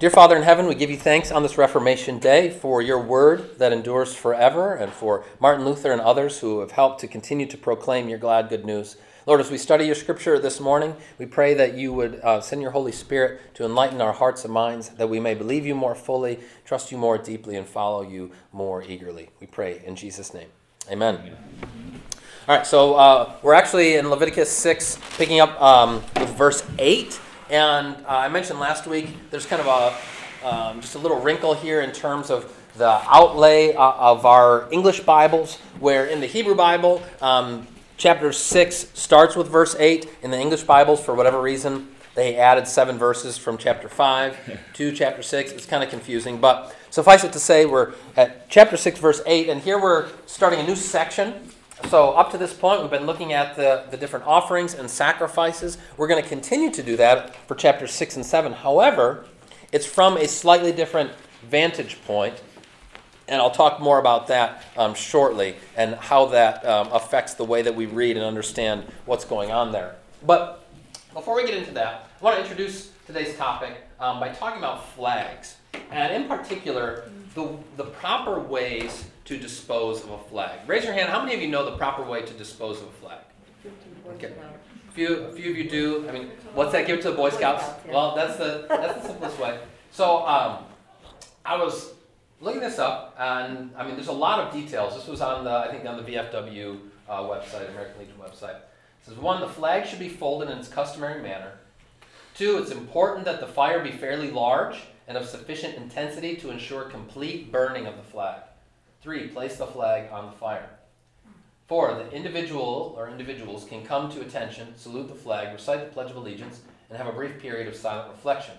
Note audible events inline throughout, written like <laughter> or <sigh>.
Dear Father in heaven, we give you thanks on this Reformation Day for your word that endures forever and for Martin Luther and others who have helped to continue to proclaim your glad good news. Lord, as we study your scripture this morning, we pray that you would uh, send your Holy Spirit to enlighten our hearts and minds, that we may believe you more fully, trust you more deeply, and follow you more eagerly. We pray in Jesus' name. Amen. All right, so uh, we're actually in Leviticus 6, picking up um, with verse 8. And uh, I mentioned last week there's kind of a um, just a little wrinkle here in terms of the outlay uh, of our English Bibles, where in the Hebrew Bible, um, chapter 6 starts with verse 8. In the English Bibles, for whatever reason, they added seven verses from chapter 5 <laughs> to chapter 6. It's kind of confusing, but suffice it to say, we're at chapter 6, verse 8, and here we're starting a new section so, up to this point, we've been looking at the, the different offerings and sacrifices. We're going to continue to do that for chapters 6 and 7. However, it's from a slightly different vantage point, and I'll talk more about that um, shortly and how that um, affects the way that we read and understand what's going on there. But before we get into that, I want to introduce today's topic um, by talking about flags, and in particular, the, the proper ways to dispose of a flag? Raise your hand. How many of you know the proper way to dispose of a flag? Okay. A few, a few of you do. I mean, what's that? Give it to the Boy Scouts. Well, that's the that's the simplest way. So, um, I was looking this up, and I mean, there's a lot of details. This was on the I think on the VFW uh, website, American Legion website. It says one, the flag should be folded in its customary manner. Two, it's important that the fire be fairly large and of sufficient intensity to ensure complete burning of the flag. Three, place the flag on the fire. Four, the individual or individuals can come to attention, salute the flag, recite the Pledge of Allegiance, and have a brief period of silent reflection.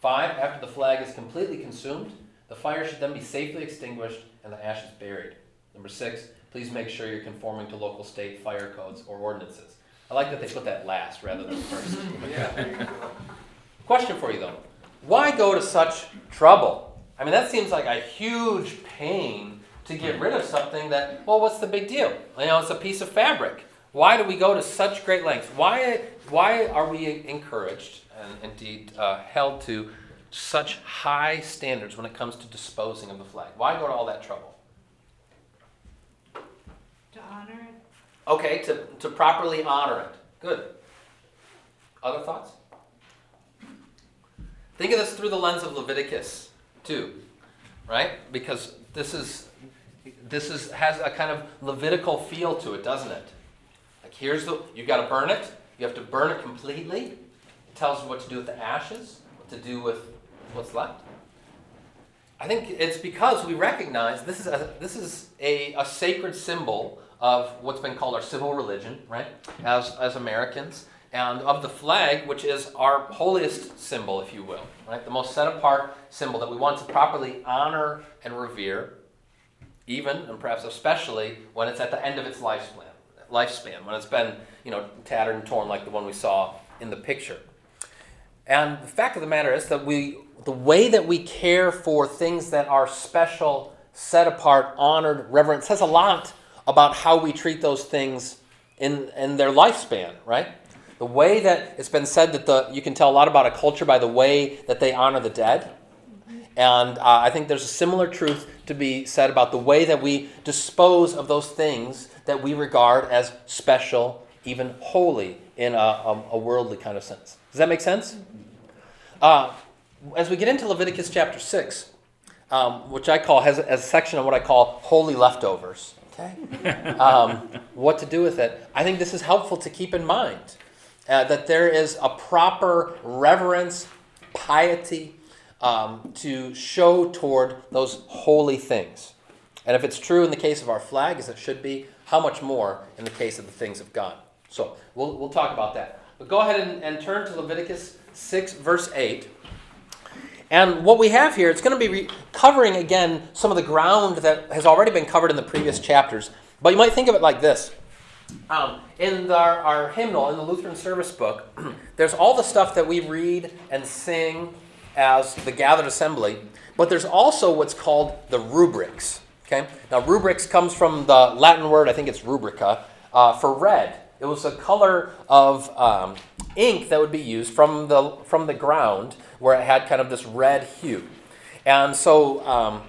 Five, after the flag is completely consumed, the fire should then be safely extinguished and the ashes buried. Number six, please make sure you're conforming to local state fire codes or ordinances. I like that they put that last rather than first. <laughs> yeah. Question for you though. Why go to such trouble? I mean, that seems like a huge pain to get rid of something that, well, what's the big deal? You know, it's a piece of fabric. Why do we go to such great lengths? Why, why are we encouraged and indeed uh, held to such high standards when it comes to disposing of the flag? Why go to all that trouble? To honor it. Okay, to, to properly honor it. Good. Other thoughts? Think of this through the lens of Leviticus too, right? Because this is this is has a kind of Levitical feel to it, doesn't it? Like here's the you got to burn it. You have to burn it completely. It tells you what to do with the ashes, what to do with what's left. I think it's because we recognize this is a, this is a, a sacred symbol of what's been called our civil religion, right? As as Americans, and of the flag, which is our holiest symbol, if you will, right? The most set apart symbol that we want to properly honor and revere even and perhaps especially when it's at the end of its lifespan, lifespan when it's been you know tattered and torn like the one we saw in the picture. And the fact of the matter is that we, the way that we care for things that are special, set apart, honored, reverent, says a lot about how we treat those things in, in their lifespan, right? The way that it's been said that the, you can tell a lot about a culture by the way that they honor the dead. And uh, I think there's a similar truth to be said about the way that we dispose of those things that we regard as special, even holy, in a, a, a worldly kind of sense. Does that make sense? Uh, as we get into Leviticus chapter 6, um, which I call, has, has a section of what I call holy leftovers, okay? <laughs> Um, what to do with it. I think this is helpful to keep in mind uh, that there is a proper reverence, piety, um, to show toward those holy things. And if it's true in the case of our flag, as it should be, how much more in the case of the things of God? So we'll, we'll talk about that. But go ahead and, and turn to Leviticus 6, verse 8. And what we have here, it's going to be re- covering again some of the ground that has already been covered in the previous chapters. But you might think of it like this. Um, in our, our hymnal, in the Lutheran service book, <clears throat> there's all the stuff that we read and sing as the gathered assembly, but there's also what's called the rubrics. Okay? Now, rubrics comes from the Latin word, I think it's rubrica, uh, for red. It was a color of um, ink that would be used from the, from the ground where it had kind of this red hue. And so um,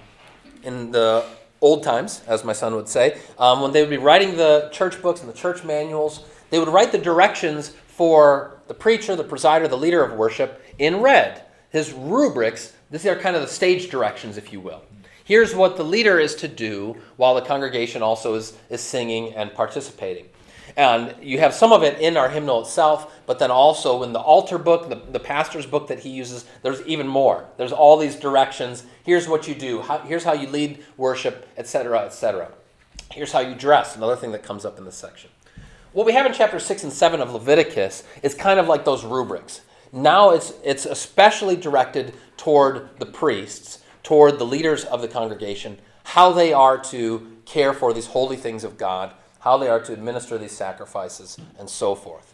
in the old times, as my son would say, um, when they would be writing the church books and the church manuals, they would write the directions for the preacher, the presider, the leader of worship in red. His rubrics, these are kind of the stage directions, if you will. Here's what the leader is to do while the congregation also is, is singing and participating. And you have some of it in our hymnal itself, but then also in the altar book, the, the pastor's book that he uses, there's even more. There's all these directions. Here's what you do. How, here's how you lead worship, etc., etc. Here's how you dress, another thing that comes up in this section. What we have in chapter 6 and 7 of Leviticus is kind of like those rubrics. Now it's, it's especially directed toward the priests, toward the leaders of the congregation, how they are to care for these holy things of God how they are to administer these sacrifices, and so forth.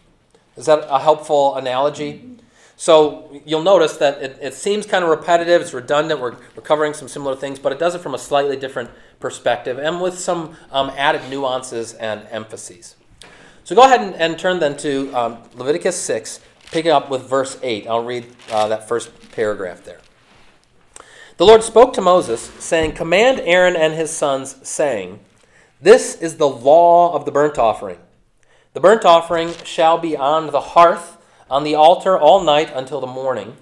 Is that a helpful analogy? So you'll notice that it, it seems kind of repetitive, it's redundant, we're, we're covering some similar things, but it does it from a slightly different perspective and with some um, added nuances and emphases. So go ahead and, and turn then to um, Leviticus 6, picking up with verse 8. I'll read uh, that first paragraph there. The Lord spoke to Moses, saying, Command Aaron and his sons, saying, this is the law of the burnt offering. The burnt offering shall be on the hearth on the altar all night until the morning,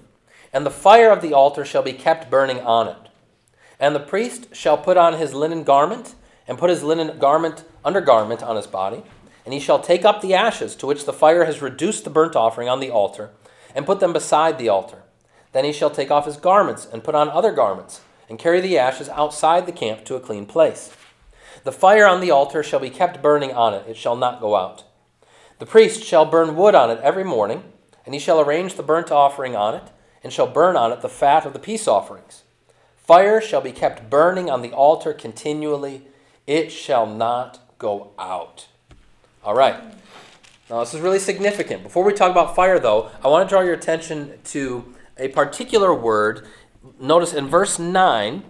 and the fire of the altar shall be kept burning on it. And the priest shall put on his linen garment, and put his linen garment undergarment on his body, and he shall take up the ashes to which the fire has reduced the burnt offering on the altar, and put them beside the altar. Then he shall take off his garments, and put on other garments, and carry the ashes outside the camp to a clean place. The fire on the altar shall be kept burning on it, it shall not go out. The priest shall burn wood on it every morning, and he shall arrange the burnt offering on it, and shall burn on it the fat of the peace offerings. Fire shall be kept burning on the altar continually, it shall not go out. All right. Now, this is really significant. Before we talk about fire, though, I want to draw your attention to a particular word. Notice in verse 9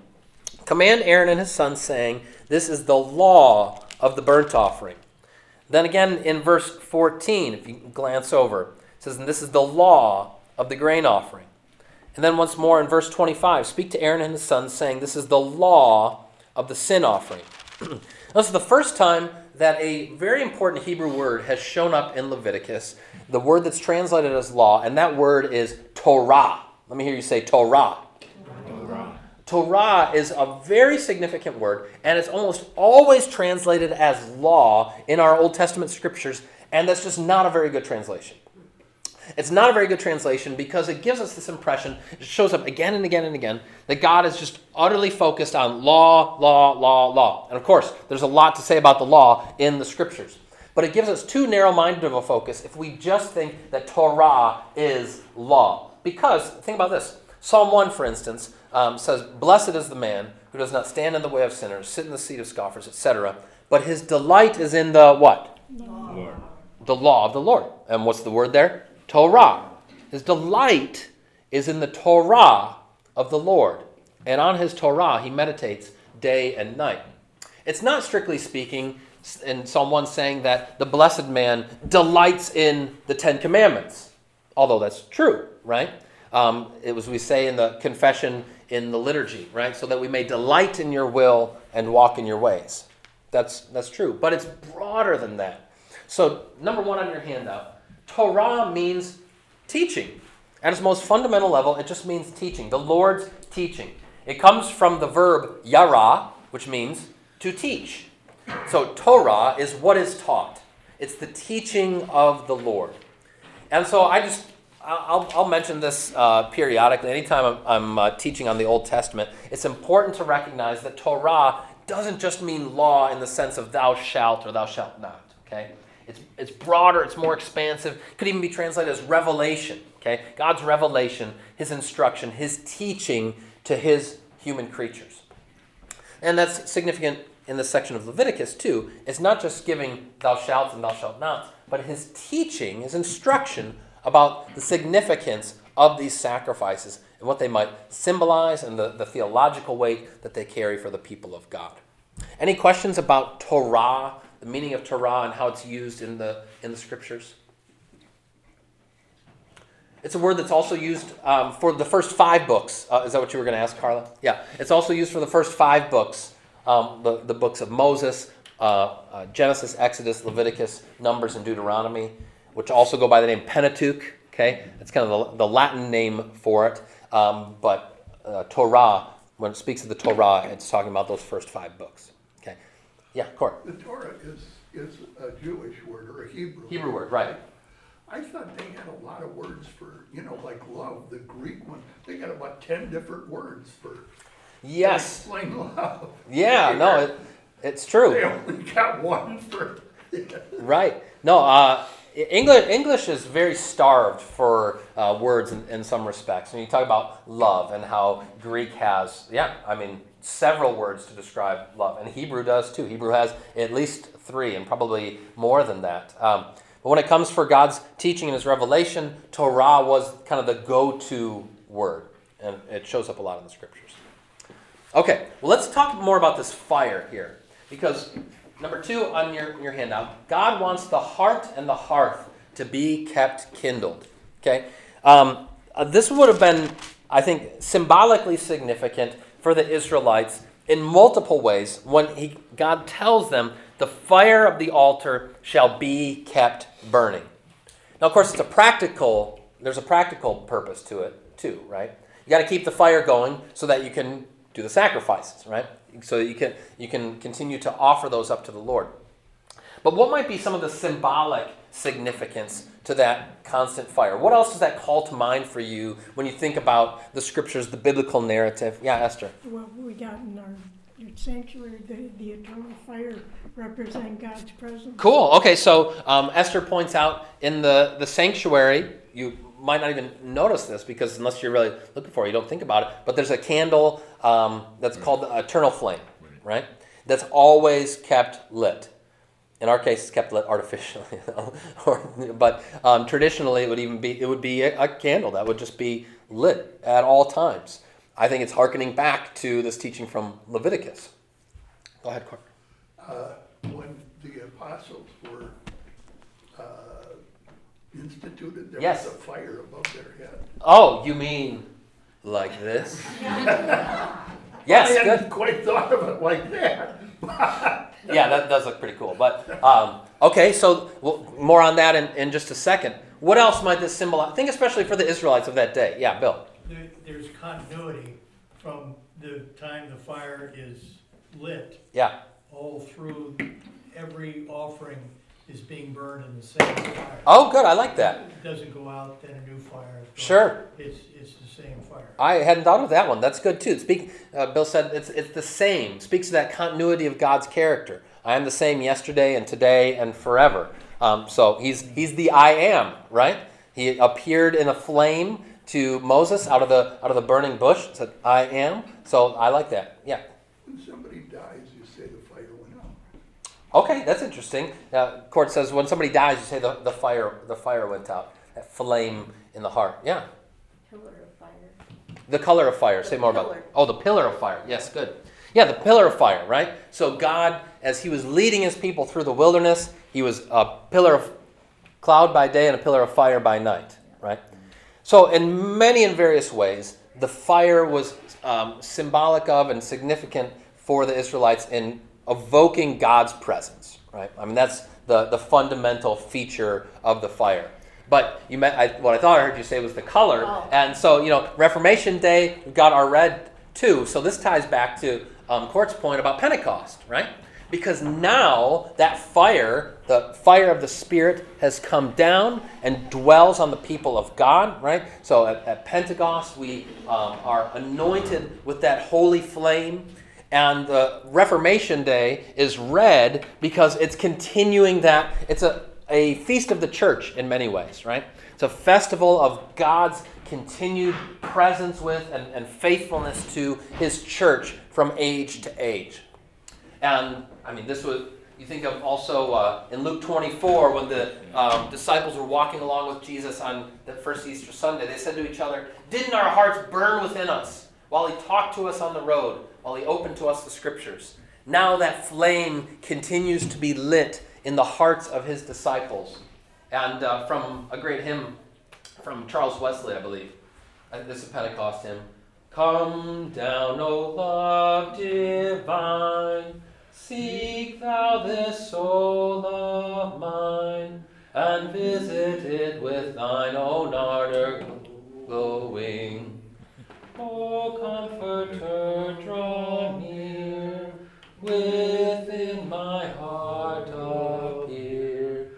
Command Aaron and his sons, saying, this is the law of the burnt offering. Then again in verse 14, if you glance over, it says, And this is the law of the grain offering. And then once more in verse 25, speak to Aaron and his sons, saying, This is the law of the sin offering. <clears throat> this is the first time that a very important Hebrew word has shown up in Leviticus, the word that's translated as law, and that word is Torah. Let me hear you say Torah. Torah is a very significant word, and it's almost always translated as law in our Old Testament scriptures, and that's just not a very good translation. It's not a very good translation because it gives us this impression, it shows up again and again and again, that God is just utterly focused on law, law, law, law. And of course, there's a lot to say about the law in the scriptures. But it gives us too narrow minded of a focus if we just think that Torah is law. Because, think about this Psalm 1, for instance, um, says, Blessed is the man who does not stand in the way of sinners, sit in the seat of scoffers, etc. But his delight is in the what? Lord. The law of the Lord. And what's the word there? Torah. His delight is in the Torah of the Lord. And on his Torah he meditates day and night. It's not strictly speaking in Psalm 1 saying that the blessed man delights in the Ten Commandments, although that's true, right? Um, it was, we say in the confession in the liturgy, right? So that we may delight in your will and walk in your ways. That's, that's true. But it's broader than that. So, number one on your handout Torah means teaching. At its most fundamental level, it just means teaching, the Lord's teaching. It comes from the verb yara, which means to teach. So, Torah is what is taught, it's the teaching of the Lord. And so, I just I'll, I'll mention this uh, periodically. Anytime I'm, I'm uh, teaching on the Old Testament, it's important to recognize that Torah doesn't just mean law in the sense of thou shalt or thou shalt not. Okay, it's it's broader. It's more expansive. It could even be translated as revelation. Okay, God's revelation, His instruction, His teaching to His human creatures, and that's significant in this section of Leviticus too. It's not just giving thou shalt and thou shalt not, but His teaching, His instruction about the significance of these sacrifices and what they might symbolize and the, the theological weight that they carry for the people of God. Any questions about Torah the meaning of Torah and how it's used in the in the scriptures? It's a word that's also used um, for the first five books. Uh, is that what you were going to ask, Carla? Yeah. It's also used for the first five books, um, the, the books of Moses, uh, uh, Genesis, Exodus, Leviticus, Numbers, and Deuteronomy, which also go by the name Pentateuch. Okay, it's kind of the, the Latin name for it. Um, but uh, Torah, when it speaks of the Torah, it's talking about those first five books. Okay, yeah, Court. The Torah is, is a Jewish word or a Hebrew. Hebrew word, right? I thought they had a lot of words for, you know, like love, the Greek one, they got about ten different words for. Yes. Explain love. Yeah. No, it, it's true. They only got one for, <laughs> Right. No, uh, English, English is very starved for uh, words in, in some respects. When you talk about love and how Greek has, yeah, I mean, several words to describe love. And Hebrew does too. Hebrew has at least three and probably more than that. Um, but when it comes for God's teaching and his revelation, Torah was kind of the go to word. And it shows up a lot in the scriptures. Okay, well, let's talk more about this fire here. Because number two on your, your handout, God wants the heart and the hearth to be kept kindled. Okay? Um, uh, this would have been, I think, symbolically significant for the Israelites in multiple ways when he, God tells them, the fire of the altar shall be kept burning. Now, of course, it's a practical, there's a practical purpose to it, too, right? You got to keep the fire going so that you can do the sacrifices, right? So that you can you can continue to offer those up to the Lord. But what might be some of the symbolic significance to that constant fire? What else does that call to mind for you when you think about the scriptures, the biblical narrative? Yeah, Esther. Well, we got in our sanctuary, the, the eternal fire represent God's presence. Cool. Okay, so um, Esther points out in the, the sanctuary, you might not even notice this because unless you're really looking for it, you don't think about it. But there's a candle um, that's called the eternal flame, right? That's always kept lit. In our case, it's kept lit artificially, <laughs> or, but um, traditionally it would even be it would be a, a candle that would just be lit at all times. I think it's harkening back to this teaching from Leviticus. Go ahead, Clark. uh, when the apostles were, instituted, there Yes. was a fire above their head. Oh, you mean like this? <laughs> yes, I hadn't quite thought of it like that. Yeah, that does look pretty cool. But um, okay, so well, more on that in, in just a second. What else might this symbolize? Think especially for the Israelites of that day. Yeah, Bill. There, there's continuity from the time the fire is lit, Yeah. all through, every offering is being burned in the same fire. Oh, good. I like that. It doesn't go out, then a new fire is going. Sure. It's, it's the same fire. I hadn't thought of that one. That's good too. Speak. Uh, Bill said it's it's the same. Speaks to that continuity of God's character. I am the same yesterday and today and forever. Um, so he's he's the I am, right? He appeared in a flame to Moses out of the out of the burning bush. Said I am. So I like that. Yeah. When somebody dies, you say the fire went out. Okay, that's interesting. Uh, court says when somebody dies, you say the, the fire the fire went out. That flame in the heart. Yeah. pillar of fire. The color of fire. The Say more about. pillar. Oh, the pillar of fire. Yes, good. Yeah, the pillar of fire. Right. So God, as He was leading His people through the wilderness, He was a pillar of cloud by day and a pillar of fire by night. Right. So in many and various ways, the fire was um, symbolic of and significant for the Israelites in evoking God's presence. Right. I mean that's the the fundamental feature of the fire. But you met, I, what I thought I heard you say was the color, Oh. and so you know Reformation Day we've got our red too. So this ties back to um, Court's point about Pentecost, right? Because now that fire, the fire of the Spirit, has come down and dwells on the people of God, right? So at, at Pentecost we um, are anointed with that holy flame. And the Reformation Day is red because it's continuing that. It's a, a feast of the church in many ways, right? It's a festival of God's continued presence with and, and faithfulness to his church from age to age. And I mean, this was, you think of also uh, in Luke 24 when the um, disciples were walking along with Jesus on the first Easter Sunday, they said to each other, Didn't our hearts burn within us while he talked to us on the road, while he opened to us the scriptures? now that flame continues to be lit in the hearts of his disciples. And uh, from a great hymn from Charles Wesley, I believe. Uh, This is a Pentecost hymn. Come down, O love divine, seek thou this soul of mine, and visit it with thine own ardor glowing. O Comforter, draw near, within my heart appear,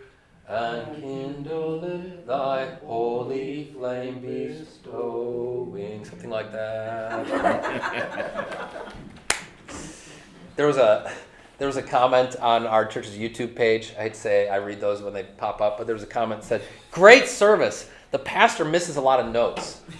and kindle it thy holy flame bestowing. Something like that. <laughs> there was a there was a comment on our church's YouTube page. I'd say I read those when they pop up, but there was a comment that said, "Great service. The pastor misses a lot of notes." <laughs>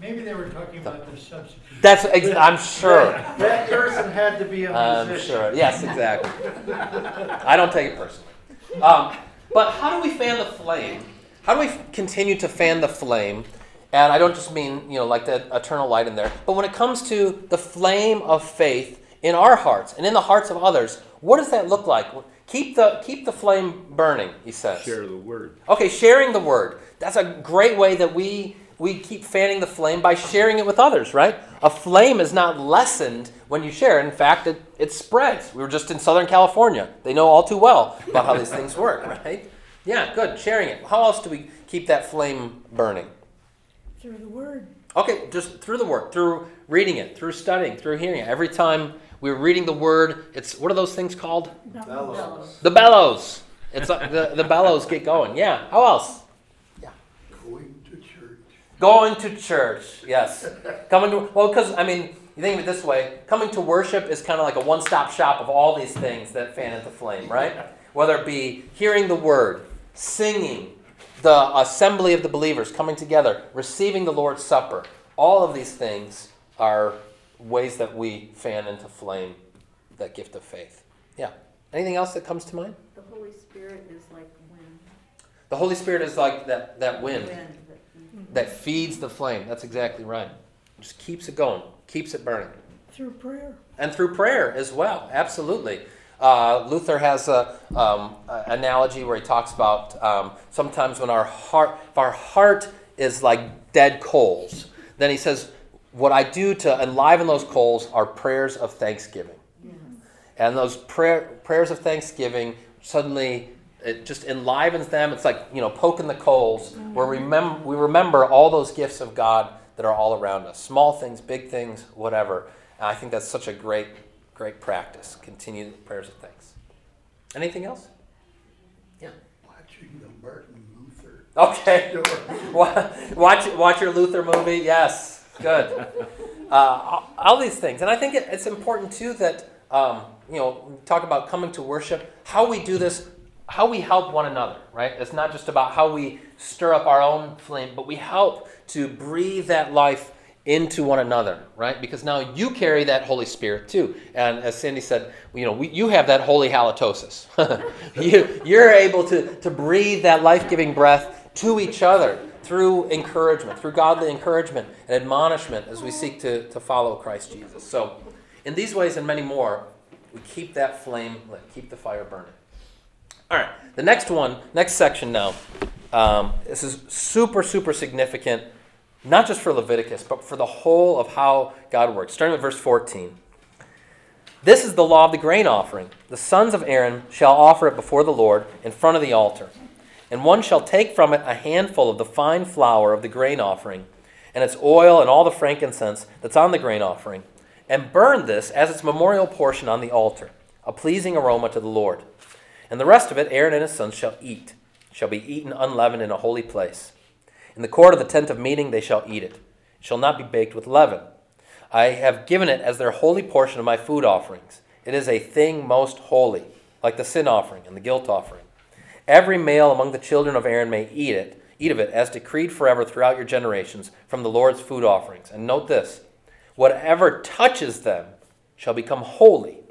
Maybe they were talking about the substitute. That's ex- I'm sure. That person had to be a I'm musician. sure. Yes, exactly. I don't take it personally. Um, but how do we fan the flame? How do we f- continue to fan the flame? And I don't just mean, you know, like the eternal light in there, but when it comes to the flame of faith in our hearts and in the hearts of others, what does that look like? Keep the keep the flame burning, he says. Share the word. Okay, sharing the word. That's a great way that we we keep fanning the flame by sharing it with others, right? A flame is not lessened when you share. In fact, it, it spreads. We were just in Southern California. They know all too well about how these things work, <laughs> right? Yeah, good. Sharing it. How else do we keep that flame burning? Through the word. Okay, just through the word, through reading it, through studying, through hearing it. Every time we're reading the word, it's what are those things called? Bellows. The bellows. It's like the, the bellows get going. Yeah. How else? Going to church. Going to church, yes. Coming to well, because I mean, you think of it this way: coming to worship is kind of like a one-stop shop of all these things that fan into flame, right? Whether it be hearing the word, singing, the assembly of the believers coming together, receiving the Lord's Supper. All of these things are ways that we fan into flame that gift of faith. Yeah. Anything else that comes to mind? The Holy Spirit is like wind. The Holy Spirit is like that that wind. that- that feeds the flame. That's exactly right. Just keeps it going, keeps it burning. Through prayer. And through prayer as well, absolutely. Uh, Luther has a, um, analogy where he talks about um, sometimes when our heart, if our heart is like dead coals, then he says, what I do to enliven those coals are prayers of thanksgiving. And those prayer, prayers of thanksgiving suddenly it just enlivens them. It's like you know poking the coals. Where we remember we remember all those gifts of God that are all around us, small things, big things, whatever. And I think that's such a great, great practice. Continue the prayers of thanks. Anything else? Yeah. Watching the Martin Luther Okay. <laughs> watch watch your Luther movie. Yes, good. Uh, all- all these things, and I think it, it's important too that um, you know talk about coming to worship. How we do this, how we help one another. Right? It's not just about how we stir up our own flame, but we help to breathe that life into one another. Right? Because now you carry that Holy Spirit too, and as Sandy said, you know we, you have that holy halitosis. <laughs> you, you're able to to breathe that life giving breath to each other through encouragement, through godly encouragement and admonishment as we seek to, to follow Christ Jesus. So, in these ways and many more, we keep that flame lit, keep the fire burning. All right, the next one, next section now. Um, this is super, super significant, not just for Leviticus, but for the whole of how God works. Starting with verse 14. This is the law of the grain offering. The sons of Aaron shall offer it before the Lord in front of the altar. And one shall take from it a handful of the fine flour of the grain offering, and its oil and all the frankincense that's on the grain offering, and burn this as its memorial portion on the altar, a pleasing aroma to the Lord. And the rest of it Aaron and his sons shall eat, shall be eaten unleavened in a holy place. In the court of the tent of meeting they shall eat it. It shall not be baked with leaven. I have given it as their holy portion of my food offerings. It is a thing most holy, like the sin offering and the guilt offering. Every male among the children of Aaron may eat it, eat of it, as decreed forever throughout your generations from the Lord's food offerings. And note this whatever touches them shall become holy.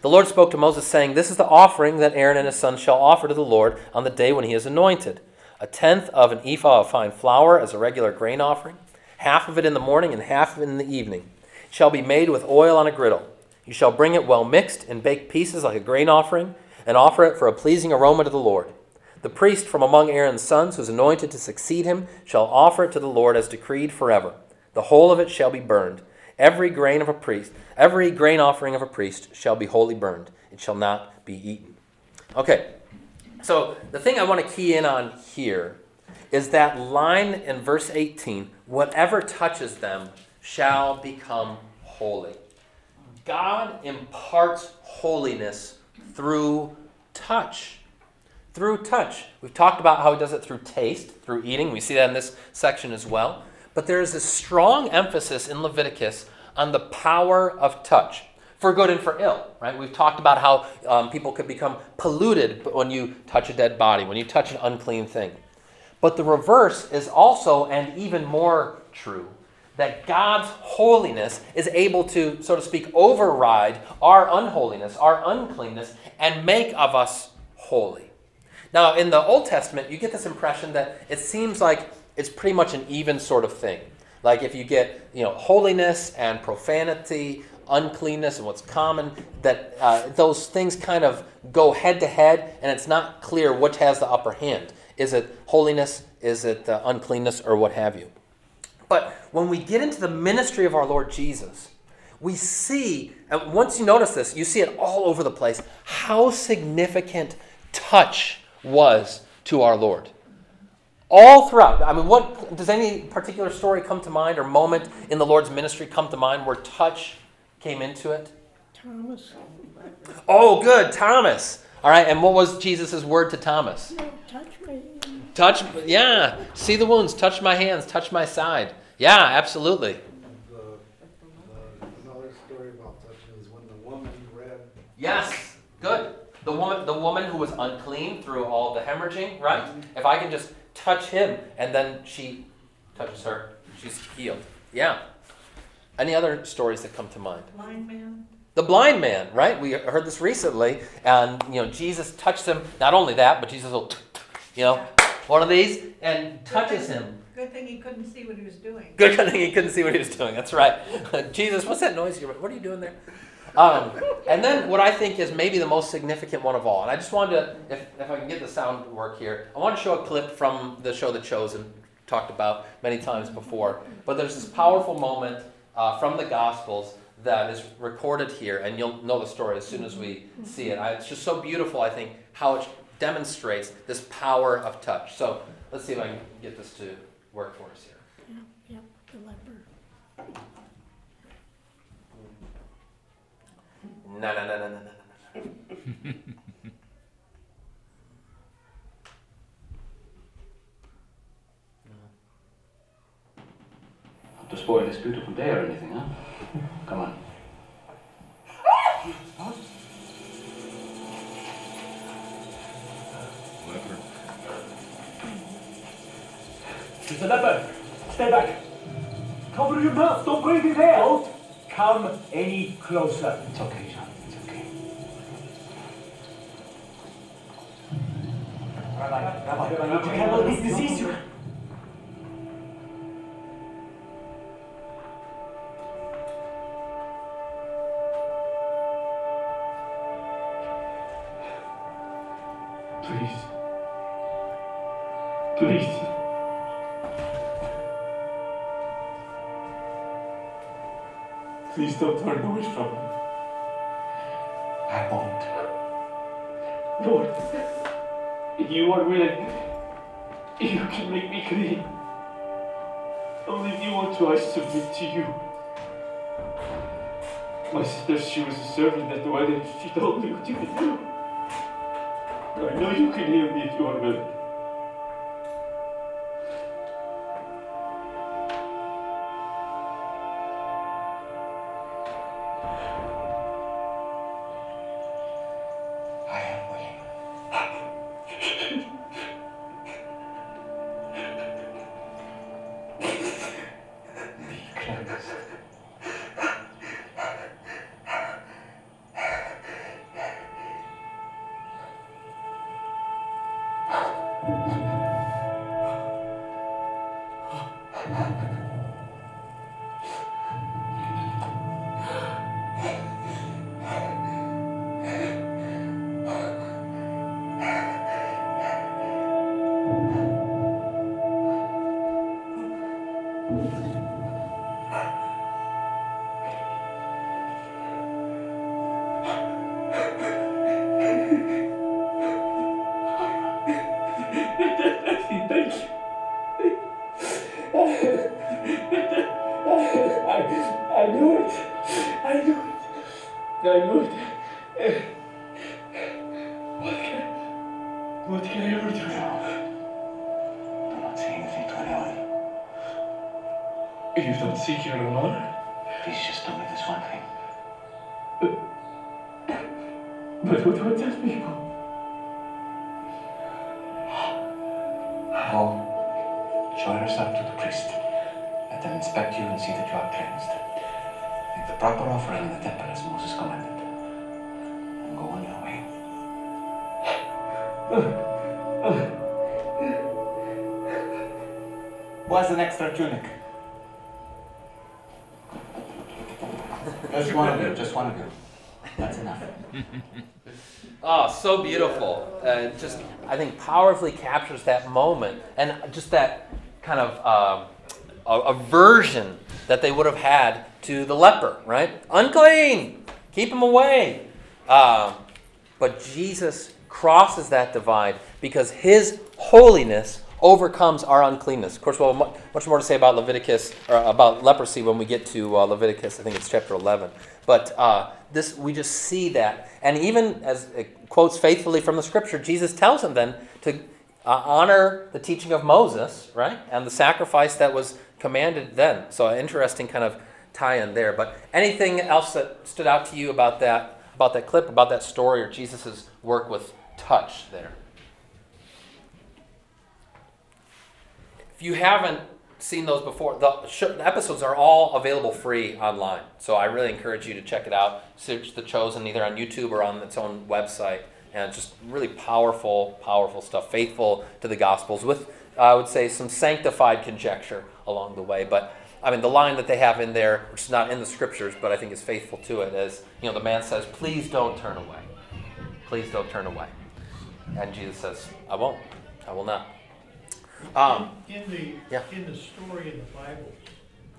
The Lord spoke to Moses, saying, This is the offering that Aaron and his sons shall offer to the Lord on the day when he is anointed a tenth of an ephah of fine flour as a regular grain offering, half of it in the morning and half of it in the evening. It shall be made with oil on a griddle. You shall bring it well mixed and bake pieces like a grain offering, and offer it for a pleasing aroma to the Lord. The priest from among Aaron's sons, who is anointed to succeed him, shall offer it to the Lord as decreed forever. The whole of it shall be burned. Every grain of a priest, every grain offering of a priest shall be wholly burned. It shall not be eaten. Okay, so the thing I want to key in on here is that line in verse 18 whatever touches them shall become holy. God imparts holiness through touch. Through touch. We've talked about how he does it through taste, through eating. We see that in this section as well. But there is a strong emphasis in Leviticus on the power of touch for good and for ill, right? We've talked about how um, people could become polluted when you touch a dead body, when you touch an unclean thing. But the reverse is also and even more true that God's holiness is able to, so to speak, override our unholiness, our uncleanness, and make of us holy. Now, in the Old Testament, you get this impression that it seems like it's pretty much an even sort of thing. Like if you get, you know, holiness and profanity, uncleanness and what's common, that uh, those things kind of go head to head, and it's not clear which has the upper hand. Is it holiness? Is it uh, uncleanness, or what have you? But when we get into the ministry of our Lord Jesus, we see, and once you notice this, you see it all over the place, how significant touch was to our Lord. All throughout. I mean, what does any particular story come to mind or moment in the Lord's ministry come to mind where touch came into it? Thomas, Oh, good, Thomas. All right, and what was Jesus' word to Thomas? no, touch me. Touch, yeah. See the wounds. Touch my hands. Touch my side. Yeah, absolutely. The, the, another story about touching is when the woman read, Yes, good. The woman, the woman who was unclean through all the hemorrhaging, right? If I can just touch him, and then she touches her, she's healed. Yeah. Any other stories that come to mind? Blind man, The blind man, right? We heard this recently, and you know Jesus touched him. Not only that, but Jesus will, you know, one of these and touches him. good thing he couldn't see what he was doing. Good thing he couldn't see what he was doing. That's right. <laughs> Jesus, what's that noise? You're, what are you doing there? Um, and then what I think is maybe the most significant one of all, and I just wanted to, if, if I can get the sound to work here, I want to show a clip from the show The Chosen, talked about many times before. But there's this powerful moment uh, from the Gospels that is recorded here, and you'll know the story as soon as we see it. I, it's just so beautiful, I think, how it demonstrates this power of touch. So let's see if I can get this to work for us here. Yep, yep, the leper. No, no, no, no, no, no, no, no. Not to spoil this beautiful day or anything, huh? Come on. He's a leopard. Stay back. Cover your mouth. Don't breathe his air. Come any closer. It's okay, John. It's okay. Rabbi, Rabbi, I need to handle this disease. Please don't turn away from me. I won't. Lord, if you are willing, you can make me clean. Only if you want to, I submit to you. My sister, she was a servant at the wedding. She told me what you could do. I know you can heal me if you are willing. Please just do me this one thing. But what would tell people? Go. Show yourself to the priest. Let them inspect you and see that you are cleansed. Make the proper offering in the temple as Moses commanded. And go on your way. <sighs> What's an extra tunic? Just one of you, just one of you. That's enough. Oh, <laughs> so beautiful. Uh, just, I think, powerfully captures that moment and just that kind of um, a- aversion that they would have had to the leper, right? Unclean, keep him away. Um, but Jesus crosses that divide because his holiness overcomes our uncleanness. Of course, we'll have much more to say about Leviticus or about leprosy when we get to uh, Leviticus. I think it's chapter 11. But uh, this, we just see that, and even as it quotes faithfully from the Scripture, Jesus tells him then to uh, honor the teaching of Moses, right, and the sacrifice that was commanded then. So, an interesting kind of tie-in there. But anything else that stood out to you about that, about that clip, about that story, or Jesus' work with touch there? If you haven't seen those before, the, the episodes are all available free online. So I really encourage you to check it out. Search The Chosen either on YouTube or on its own website. And just really powerful, powerful stuff, faithful to the Gospels with, uh, I would say, some sanctified conjecture along the way. But I mean, the line that they have in there, which is not in the scriptures, but I think is faithful to it, is you know, the man says, Please don't turn away. Please don't turn away. And Jesus says, I won't. I will not. Um, In the, Yeah. in the story in the Bible,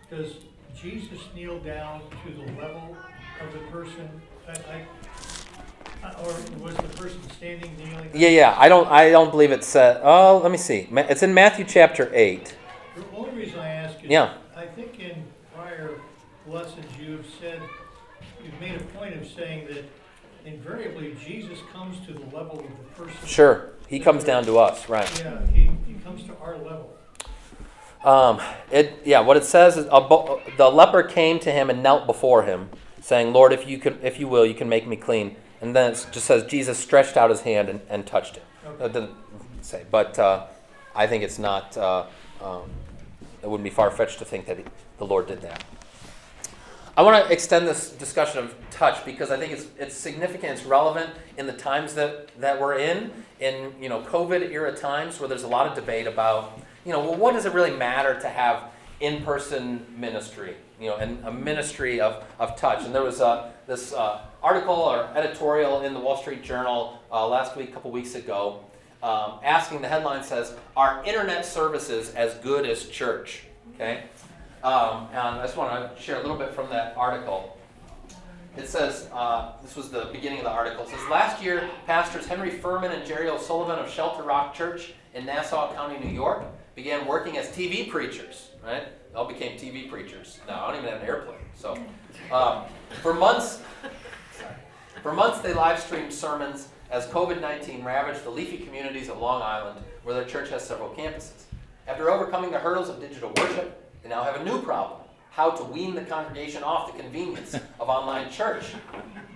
does Jesus kneel down to the level of the person? I, I, uh, or was the person standing kneeling? Yeah, yeah. I don't. I don't believe it's. Uh, oh, let me see. It's in Matthew chapter eight. The only reason I ask is, Yeah. I think in prior lessons you have said, you've made a point of saying that invariably Jesus comes to the level of the person. Sure, he comes down to us, right? Yeah, he, he comes to our level. Um, it. Yeah. What it says is, a the leper came to him and knelt before him, saying, "Lord, if you could, if you will, you can make me clean." And then it just says Jesus stretched out his hand and, and touched him. It doesn't say, but uh, I think it's not. Uh, um, it wouldn't be far fetched to think that he, the Lord did that. I want to extend this discussion of touch because I think it's it's significant, it's relevant in the times that, that we're in, in you know COVID era times where there's a lot of debate about you know well what does it really matter to have in-person ministry you know and a ministry of, of touch and there was uh, this uh, article or editorial in the Wall Street Journal uh, last week, a couple weeks ago, um, asking the headline says are internet services as good as church? Okay. Um, and I just want to share a little bit from that article. It says, uh, this was the beginning of the article. It says, last year, pastors Henry Furman and Jerry O'Sullivan of Shelter Rock Church in Nassau County, New York, began working as TV preachers, right? They all became TV preachers. Now, I don't even have an airplane. So, um, for months, sorry. for months, they live streamed sermons as COVID 19 ravaged the leafy communities of Long Island, where their church has several campuses. After overcoming the hurdles of digital worship, they now have a new problem how to wean the congregation off the convenience of online church.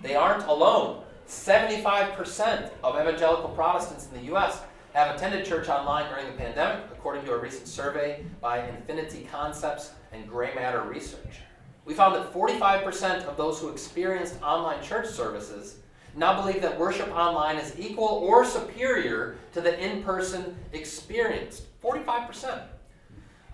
They aren't alone. 75% of evangelical Protestants in the U.S. have attended church online during the pandemic, according to a recent survey by Infinity Concepts and Grey Matter Research. We found that 45% of those who experienced online church services now believe that worship online is equal or superior to the in person experience. 45%.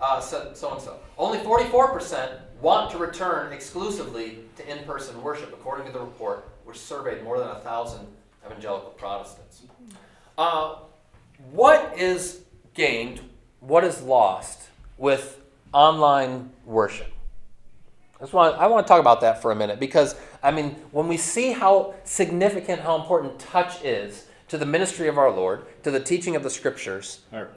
Uh, so, and so. Only 44% want to return exclusively to in person worship, according to the report, which surveyed more than a thousand evangelical Protestants. Uh, what is gained, what is lost with online worship. I, just want, I want to talk about that for a minute because, I mean, when we see how significant, how important touch is to the ministry of our Lord, to the teaching of the scriptures, our,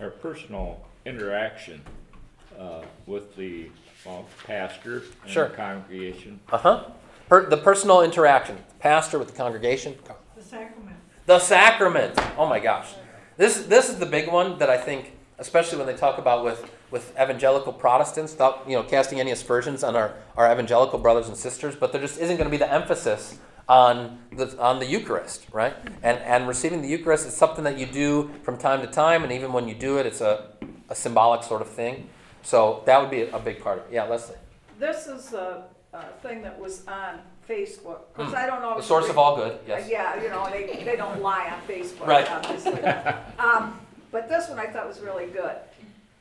our personal interaction uh, with the well, pastor and Sure. the congregation. uh huh, per, the personal interaction, pastor with the congregation, The sacrament. the sacrament. Oh my gosh, this this is the big one that I think, especially when they talk about with with evangelical Protestants, without you know casting any aspersions on our our evangelical brothers and sisters, but there just isn't going to be the emphasis on the on the Eucharist, right? And and receiving the Eucharist is something that you do from time to time, and even when you do it, it's a a symbolic sort of thing. So that would be a, a big part of it. Yeah, Leslie, This is a, a thing that was on Facebook, because I don't know. Hmm. the source of all good. Yes. Yeah, you know, they, they don't lie on Facebook, Right. obviously. <laughs> Um, but this one I thought was really good.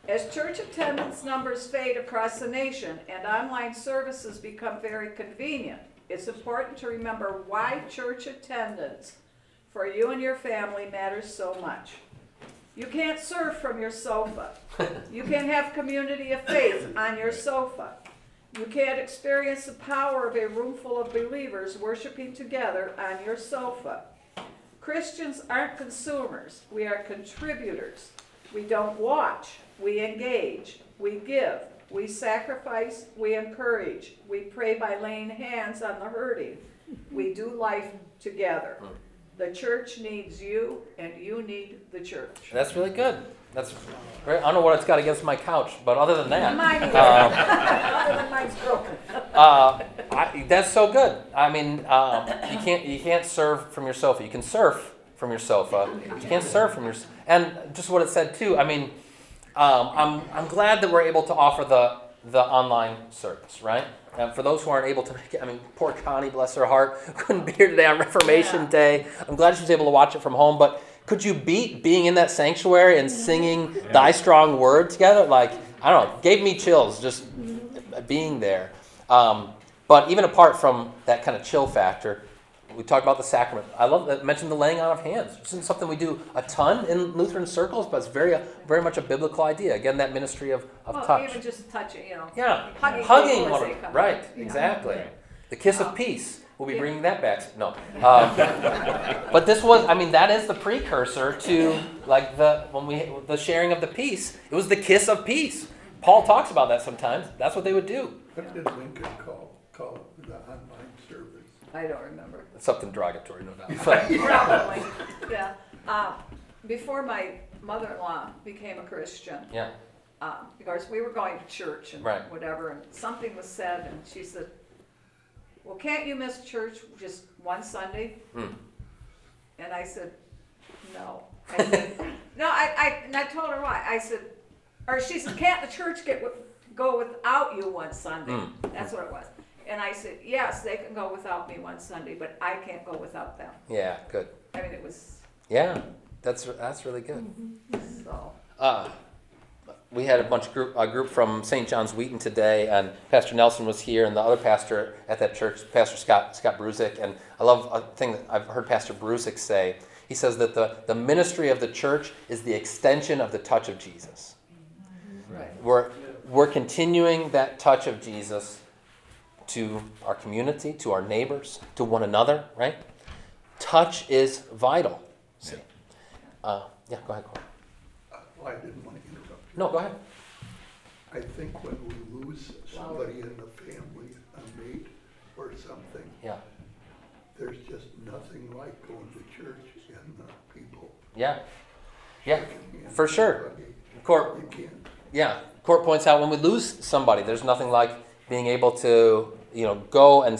As church attendance numbers fade across the nation and online services become very convenient, it's important to remember why church attendance for you and your family matters so much. You can't serve from your sofa. <laughs> You can't have community of faith on your sofa. You can't experience the power of a room full of believers worshiping together on your sofa. Christians aren't consumers, we are contributors. We don't watch, we engage, we give, we sacrifice, we encourage, we pray by laying hands on the hurting. We do life together. The church needs you, and you need the church. That's really good. That's very, I don't know what it's got against my couch, but other than that, Mine either. <laughs> Other than mine's broken. uh, I, that's so good. I mean, um, you can't you can't serve from your sofa. You can surf from your sofa. You can't serve from your and just what it said too. I mean, um, I'm I'm glad that we're able to offer the the online service, right? And for those who aren't able to make it, I mean, poor Connie, bless her heart, <laughs> couldn't be here today on Reformation Yeah. Day. I'm glad she was able to watch it from home, but could you beat being in that sanctuary and singing Thy Strong Word together? Like, I don't know, gave me chills just being there. Um, but even apart from that kind of chill factor, we talked about the sacrament. I love that. Mentioned the laying on of hands. This isn't something we do a ton in Lutheran circles, but it's very, very much a biblical idea. Again, that ministry of, of Well, touch. even just touching, you know. Yeah, Hugging hugging, one they another. Right, in. exactly. The kiss of peace. We'll be Yeah. bringing that back. No, um, <laughs> but this was. I mean, that is the precursor to like the when we the sharing of the peace. It was the kiss of peace. Paul talks about that sometimes. That's what they would do. What did Lincoln call, call the online service? I don't remember. Something derogatory, no doubt. <laughs> But, Probably, <laughs> yeah. Uh, Before my mother-in-law became a Christian, yeah, um, because we were going to church and Right. whatever, and something was said, and she said, well, can't you miss church just one Sunday? Hmm. And I said, no. I said, <laughs> no, I, I, and I told her why. I said, or she said, can't the church get, wi- go without you one Sunday? Hmm. That's what it was. And I said, yes, they can go without me one Sunday, but I can't go without them. yeah, good. I mean, it was, Yeah, that's that's really good. so. Uh, we had a bunch of group a group from St. John's Wheaton today, and Pastor Nelson was here, and the other pastor at that church, Pastor Scott Scott Brusick, and I love a thing that I've heard Pastor Brusick say. He says that the, the ministry of the church is the extension of the touch of Jesus. Right. We're we're continuing that touch of Jesus to our community, to our neighbors, to one another. Right? Touch is vital. See. Uh, yeah, go ahead. Corey. Uh, Well, I didn't want to interrupt you. No, go ahead. I think when we lose somebody in the family, a mate or something, Yeah. there's just nothing like going to church and the people. Yeah. Yeah, for sure. Court, You can't. yeah. Court points out when we lose somebody, there's nothing like being able to, you know, go and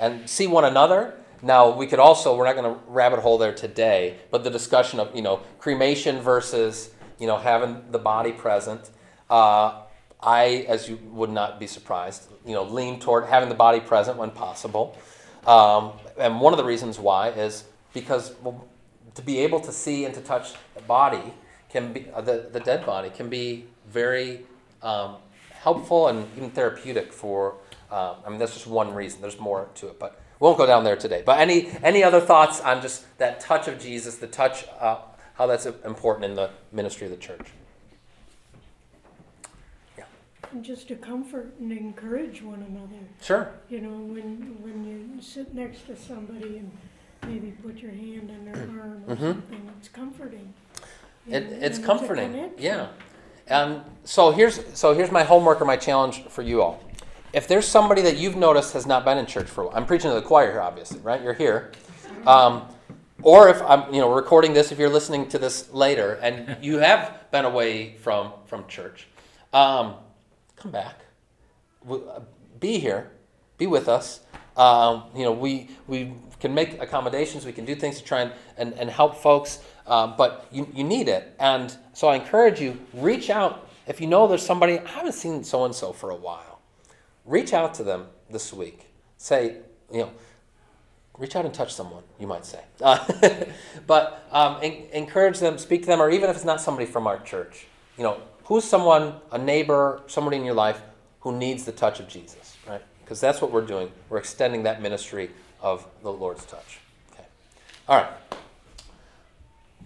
and see one another. Now we could also, we're not going to rabbit hole there today, but the discussion of, you know, cremation versus, you know, having the body present. Uh, I, as you would not be surprised, you know, lean toward having the body present when possible. Um, and one of the reasons why is because well, to be able to see and to touch the body can be uh, the, the dead body can be very um, helpful and even therapeutic for um, i mean that's just one reason there's more to it but we won't go down there today but any any other thoughts on just that touch of jesus the touch uh, how that's important in the ministry of the church yeah and just to comfort and encourage one another. Sure. You know, when, when you sit next to somebody and maybe put your hand on their arm or Mhm. something, it's comforting. It, it's comforting. connection. Yeah. And so here's so here's my homework or my challenge for you all. If there's somebody that you've noticed has not been in church for a while, I'm preaching to the choir here, obviously, right? You're here. Um, or if I'm, you know, recording this, if you're listening to this later and you have been away from from church, um, come back. Uh, Be here. Be with us. Um, you know, we we can make accommodations. We can do things to try and, and, and help folks. Um, but you, you need it. And so I encourage you, reach out. If you know there's somebody, I haven't seen so and so for a while, reach out to them this week. Say, you know, reach out and touch someone, you might say. Uh, <laughs> but um, en- encourage them, speak to them, or even if it's not somebody from our church, you know, who's someone, a neighbor, somebody in your life who needs the touch of Jesus, right? Because that's what we're doing. We're extending that ministry of the Lord's touch. Okay. All right.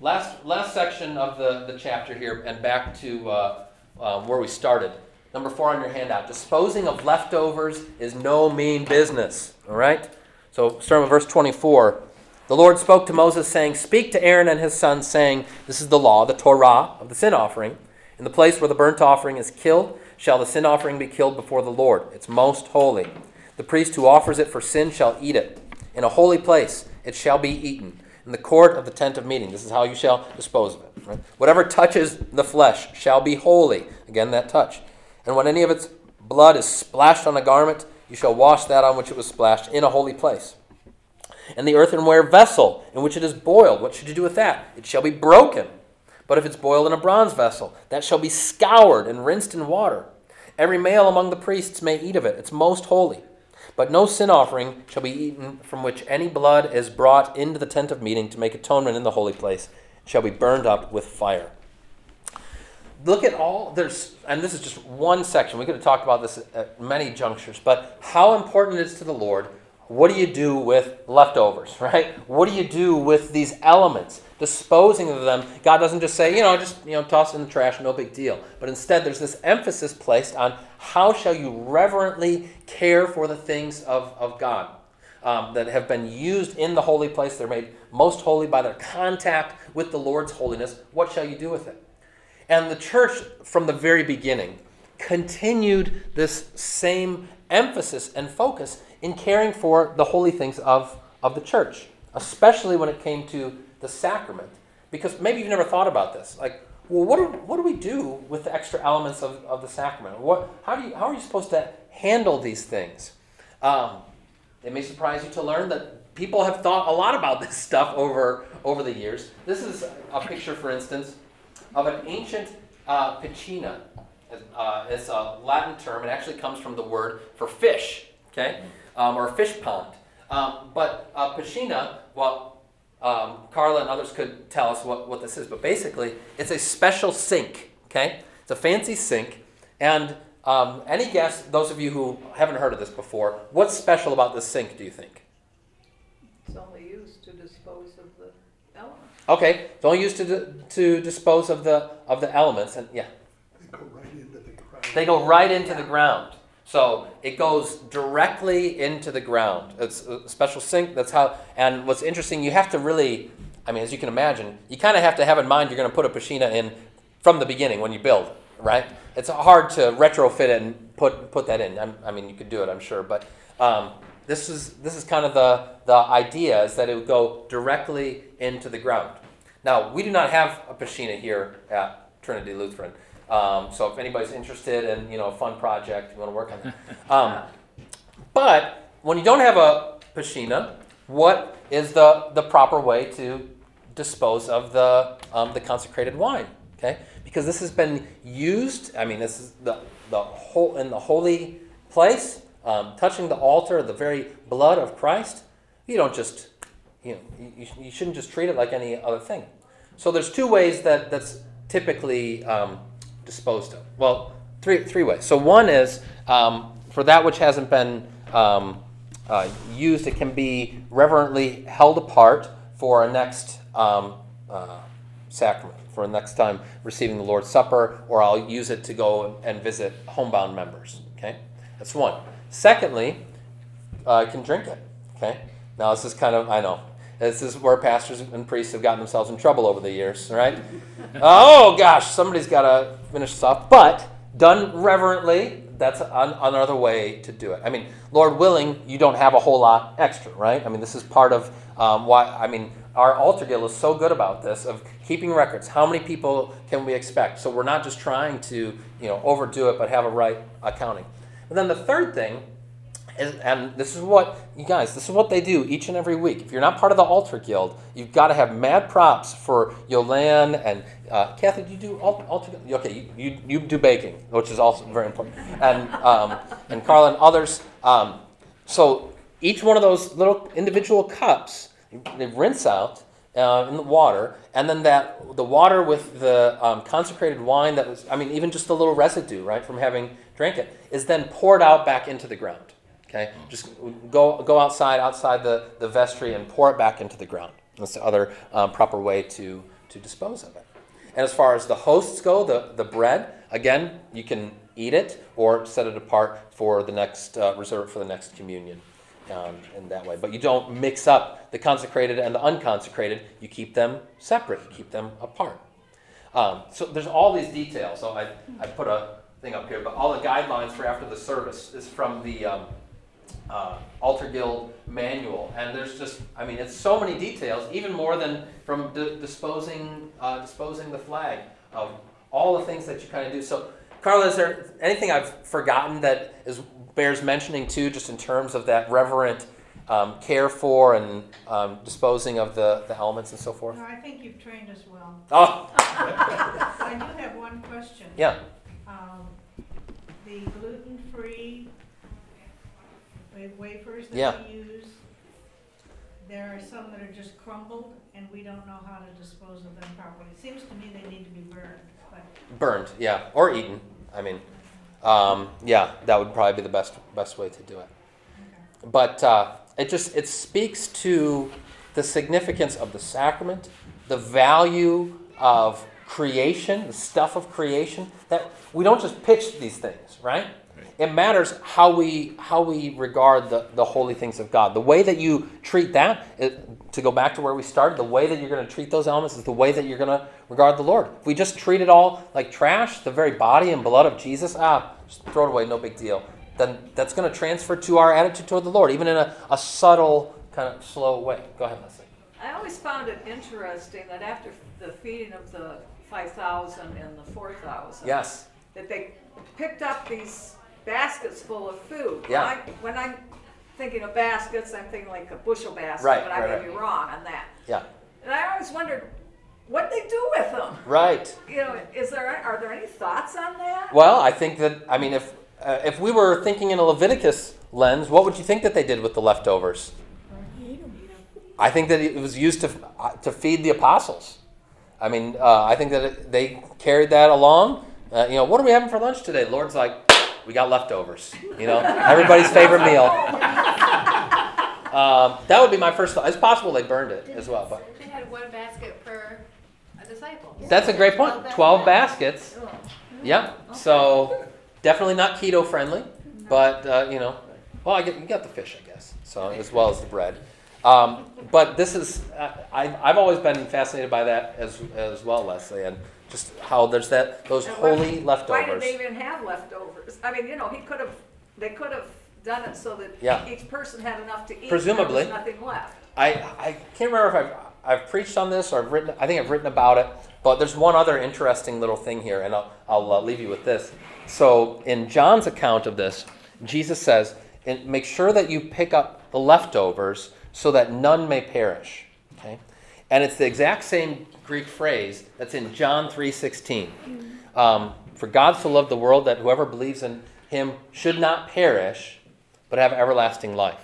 Last, last section of the, the chapter here, and back to uh, um, where we started. Number four on your handout. Disposing of leftovers is no mean business. All right? So, starting with verse 24. The Lord spoke to Moses, saying, Speak to Aaron and his sons, saying, This is the law, the Torah of the sin offering. In the place where the burnt offering is killed, shall the sin offering be killed before the Lord. It's most holy. The priest who offers it for sin shall eat it. In a holy place it shall be eaten. In the court of the tent of meeting. This is how you shall dispose of it. Right? Whatever touches the flesh shall be holy. Again, that touch. And when any of its blood is splashed on a garment, you shall wash that on which it was splashed in a holy place. And the earthenware vessel in which it is boiled, what should you do with that? It shall be broken. But if it's boiled in a bronze vessel, that shall be scoured and rinsed in water. Every male among the priests may eat of it. It's most holy. But no sin offering shall be eaten from which any blood is brought into the tent of meeting to make atonement in the holy place. Shall be burned up with fire. Look at all, there's, and this is just one section. We could have talked about this at many junctures, but how important it is to the Lord. What do you do with leftovers, <laughs> right? What do you do with these elements? Disposing of them. God doesn't just say, you know, just you know, toss it in the trash, no big deal. But instead, there's this emphasis placed on how shall you reverently care for the things of, of God um, that have been used in the holy place. They're made most holy by their contact with the Lord's holiness. What shall you do with it? And the church, from the very beginning, continued this same emphasis and focus in caring for the holy things of, of the church, especially when it came to the sacrament. Because maybe you've never thought about this. Like, well, what do, what do we do with the extra elements of, of the sacrament? What, how, do you, how are you supposed to handle these things? Um, it may surprise you to learn that people have thought a lot about this <laughs> stuff over, over the years. This is a picture, for instance, of an ancient uh, piscina. Uh, it's a Latin term. It actually comes from the word for fish, okay, um, or fish pond. Um, but uh, piscina, well, um, Carla and others could tell us what, what this is, but basically, it's a special sink, okay? It's a fancy sink, and um, any guess, those of you who haven't heard of this before, what's special about this sink, do you think? It's only used to dispose of the elements. Okay, it's only used to, to dispose of the, of the elements, and yeah. They go right into the ground. They go right into the ground. So it goes directly into the ground. It's a special sink. That's how. And what's interesting, you have to really, I mean, as you can imagine, you kind of have to have in mind you're going to put a piscina in from the beginning when you build, right? It's hard to retrofit it and put put that in. I'm, I mean, you could do it, I'm sure, but um, this is this is kind of the the idea is that it would go directly into the ground. Now we do not have a piscina here at Trinity Lutheran. Um, so if anybody's interested in you know a fun project, you want to work on that. <laughs> Um, but when you don't have a piscina, what is the, the proper way to dispose of the um, the consecrated wine? Okay, because this has been used. I mean, this is the the whole in the holy place, um, touching the altar, the very blood of Christ. You don't just you know you, you shouldn't just treat it like any other thing. So there's two ways that that's typically um, disposed of? Well, three, three ways. So, one is um, for that which hasn't been um, uh, used, it can be reverently held apart for a next um, uh, sacrament for a next time receiving the Lord's Supper, or I'll use it to go and visit homebound members. Okay, that's one. Secondly, uh, I can drink it. Okay, now this is kind of I know this is where pastors and priests have gotten themselves in trouble over the years, right? oh gosh, somebody's got to finish this off, but done reverently. That's an, another way to do it. I mean, Lord willing, you don't have a whole lot extra, right? I mean, this is part of um, why. I mean, our altar guild is so good about this of keeping records. How many people can we expect? So we're not just trying to you know overdo it, but have a right accounting. And then the third thing is, and this is what you guys, this is what they do each and every week. If you're not part of the altar guild, you've got to have mad props for Yolan and uh, Kathy. Do you do al- altar? Okay, you, you, you do baking, which is also very important, and um, and Carla and others. Um, so each one of those little individual cups they rinse out uh, in the water, and then that the water with the um, consecrated wine that was, I mean, even just the little residue, right, from having drank it, is then poured out back into the ground. Okay, just go go outside outside the, the vestry and pour it back into the ground. That's the other um, proper way to to dispose of it. And as far as the hosts go, the the bread again, you can eat it or set it apart for the next uh, reserve for the next communion um, in that way. But you don't mix up the consecrated and the unconsecrated. You keep them separate. You keep them apart. Um, so there's all these details. So I, I put a thing up here, but all the guidelines for after the service is from the um, uh, Altar Guild manual. And there's just, I mean, it's so many details, even more than from di- disposing, uh, disposing the flag of all the things that you kind of do. So, Carla, is there anything I've forgotten that is bears mentioning too, just in terms of that reverent um, care for and um, disposing of the, the elements and so forth? No, I think you've trained us well. Oh, <laughs> I do have one question. yeah. Um, the gluten-free wa- wafers Yeah. that we use, there are some that are just crumbled, and we don't know how to dispose of them properly. It seems to me they need to be burned, but Burned, yeah, or eaten. I mean, um, yeah, that would probably be the best best way to do it. But uh, it just it speaks to the significance of the sacrament, the value of creation, the stuff of creation. That we don't just pitch these things, right? It matters how we how we regard the, the holy things of God. The way that you treat that, it, to go back to where we started, the way that you're going to treat those elements is the way that you're going to regard the Lord. If we just treat it all like trash, the very body and blood of Jesus, ah, just throw it away, no big deal. Then that's going to transfer to our attitude toward the Lord, even in a, a subtle, kind of slow way. Go ahead, Leslie. I always found it interesting that after the feeding of the five thousand and the four thousand. Yes. That they picked up these baskets full of food. Yeah. When, I, when I'm thinking of baskets, I'm thinking like a bushel basket, Right, but I right, may right. be wrong on that. Yeah. And I always wondered, what they do with them? Right. You know, is there are there any thoughts on that? Well, I think that I mean, if uh, if we were thinking in a Leviticus lens, what would you think that they did with the leftovers? I think that it was used to uh, to feed the apostles. I mean, uh, I think that it, they carried that along. Uh, you know, what are we having for lunch today? Lord's like, we got leftovers. You know, everybody's favorite meal. Um, that would be my first thought. It's possible they burned it as well, but They had one basket per disciple. that's a great point. Twelve baskets. Yeah. So definitely not keto friendly, but uh, you know, well, I get you got the fish, I guess. So as well as the bread. Um, but this is uh, I, I've always been fascinated by that as as well, Leslie, and just how there's that those And why- holy Why did leftovers. they even have leftovers? I mean, you know, he could have, they could have done it so that Yeah. each person had enough to eat. Presumably. There was nothing left. I, I can't remember if I've, I've preached on this or I've written, I think I've written about it, but there's one other interesting little thing here, and I'll, I'll uh, leave you with this. So, in John's account of this, Jesus says, and make sure that you pick up the leftovers so that none may perish. Okay? And it's the exact same Greek phrase that's in John 3.16. Um, For God so loved the world that whoever believes in him should not perish, but have everlasting life.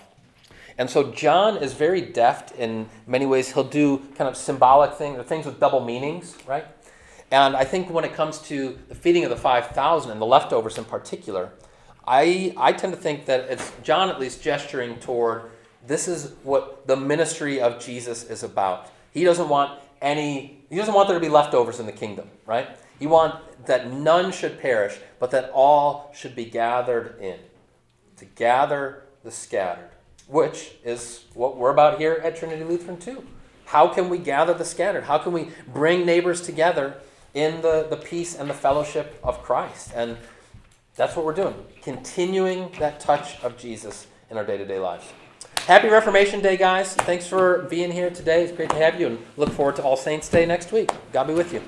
And so John is very deft in many ways. He'll do kind of symbolic things, or things with double meanings, right? And I think when it comes to the feeding of the 5,000 and the leftovers in particular, I, I tend to think that it's John at least gesturing toward this is what the ministry of Jesus is about. He doesn't want any, he doesn't want there to be leftovers in the kingdom, right? He wants that none should perish, but that all should be gathered in. To gather the scattered, which is what we're about here at Trinity Lutheran too. How can we gather the scattered? How can we bring neighbors together in the, the peace and the fellowship of Christ? And that's what we're doing, continuing that touch of Jesus in our day to day lives. Happy Reformation Day, guys. Thanks for being here today. It's great to have you, and look forward to All Saints Day next week. God be with you.